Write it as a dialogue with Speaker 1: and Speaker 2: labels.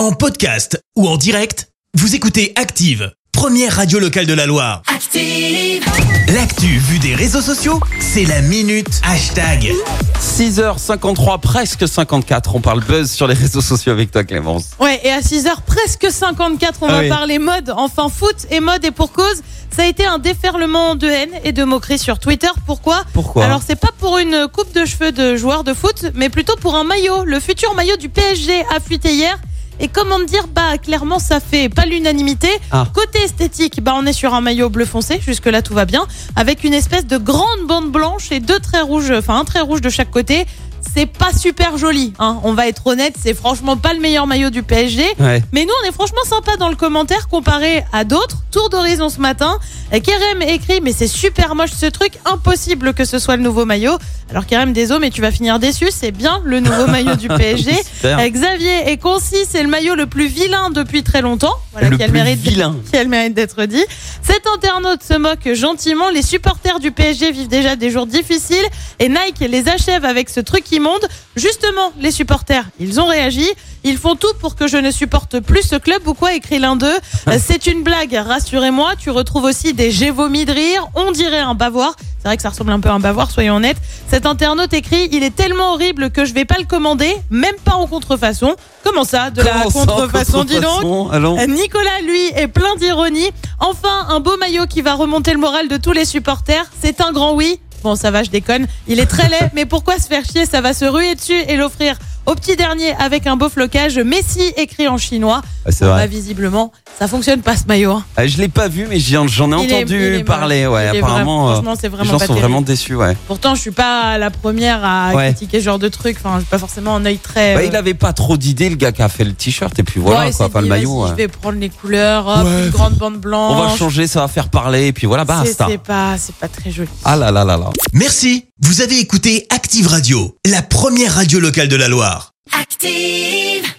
Speaker 1: En podcast ou en direct, vous écoutez Active, première radio locale de la Loire.
Speaker 2: Active.
Speaker 1: L'actu vue des réseaux sociaux, c'est la minute hashtag.
Speaker 3: 6h53, presque 54. On parle buzz sur les réseaux sociaux avec toi, Clémence.
Speaker 4: Ouais, et à 6h presque 54, on
Speaker 3: Ah
Speaker 4: va
Speaker 3: oui.
Speaker 4: parler mode, enfin foot et mode et pour cause. Ça a été un déferlement de haine et de moqueries sur Twitter. Pourquoi?
Speaker 3: Pourquoi?
Speaker 4: Alors c'est pas pour une coupe de cheveux de joueur de foot, mais plutôt pour un maillot. Le futur maillot du PSG a fuité hier. Et comment me dire, bah clairement ça fait pas l'unanimité.
Speaker 3: Ah.
Speaker 4: Côté esthétique, bah on est sur un maillot bleu foncé, jusque là tout va bien, avec une espèce de grande bande blanche et deux traits rouges, enfin un trait rouge de chaque côté. C'est pas super joli, hein. on va être honnête, c'est franchement pas le meilleur maillot du PSG.
Speaker 3: Ouais.
Speaker 4: Mais nous, on est franchement sympa dans le commentaire comparé à d'autres. Tour d'horizon ce matin. Kerem écrit, mais c'est super moche ce truc, impossible que ce soit le nouveau maillot. Alors Kerem, désolé, mais tu vas finir déçu, c'est bien le nouveau maillot du PSG. Euh, Xavier est concis, c'est le maillot le plus vilain depuis très longtemps. Voilà,
Speaker 3: Le
Speaker 4: qui a le mérite
Speaker 3: vilain.
Speaker 4: qui a le mérite d'être dit. Cet internaute se moque gentiment. Les supporters du PSG vivent déjà des jours difficiles et Nike les achève avec ce truc immonde. Justement, les supporters, ils ont réagi. Ils font tout pour que je ne supporte plus ce club ou quoi, écrit l'un d'eux. Euh, C'est une blague, rassurez-moi. Tu retrouves aussi des j'ai vomi de rire. On dirait un bavoir. C'est vrai que ça ressemble un peu à un bavoir, soyons honnêtes. Cet internaute écrit Il est tellement horrible que je vais pas le commander, même pas en contrefaçon. Comment ça, de la
Speaker 3: Comment en
Speaker 4: contrefaçon, dis donc
Speaker 3: contrefaçon Allons.
Speaker 4: Euh, Nicolas, lui, est plein d'ironie. Enfin, un beau maillot qui va remonter le moral de tous les supporters. C'est un grand oui. Bon, ça va, je déconne. Il est très laid, mais pourquoi se faire chier? Ça va se ruer dessus et l'offrir au petit dernier avec un beau flocage. Messi écrit en chinois.
Speaker 3: Ah, c'est
Speaker 4: Bon,
Speaker 3: vrai.
Speaker 4: bah, visiblement, ça fonctionne pas ce maillot. hein.
Speaker 3: Ah, je l'ai pas vu, mais j'en j'en ai
Speaker 4: Il
Speaker 3: entendu
Speaker 4: est
Speaker 3: parler. Ouais,
Speaker 4: Il
Speaker 3: apparemment,
Speaker 4: vraiment-
Speaker 3: euh,
Speaker 4: franchement, c'est
Speaker 3: les
Speaker 4: vraiment
Speaker 3: gens
Speaker 4: pas
Speaker 3: sont
Speaker 4: terrible.
Speaker 3: vraiment déçus. Ouais.
Speaker 4: Pourtant, je suis pas la première à
Speaker 3: Ouais.
Speaker 4: critiquer ce genre de truc. Enfin, j'ai pas forcément un œil très.
Speaker 3: Bah,
Speaker 4: euh,
Speaker 3: il avait pas trop d'idées, le gars qui a fait le t-shirt, et puis voilà,
Speaker 4: ouais,
Speaker 3: quoi, pas le maillot. ouais.
Speaker 4: Je vais prendre les couleurs, hop,
Speaker 3: Ouais.
Speaker 4: une grande bande blanche.
Speaker 3: On va changer, ça va faire parler, et puis voilà,
Speaker 4: C'est
Speaker 3: basta.
Speaker 4: c'est pas, c'est pas très joli.
Speaker 3: Ah là là là là.
Speaker 1: Merci, vous avez écouté Active Radio, la première radio locale de la Loire.
Speaker 2: Active.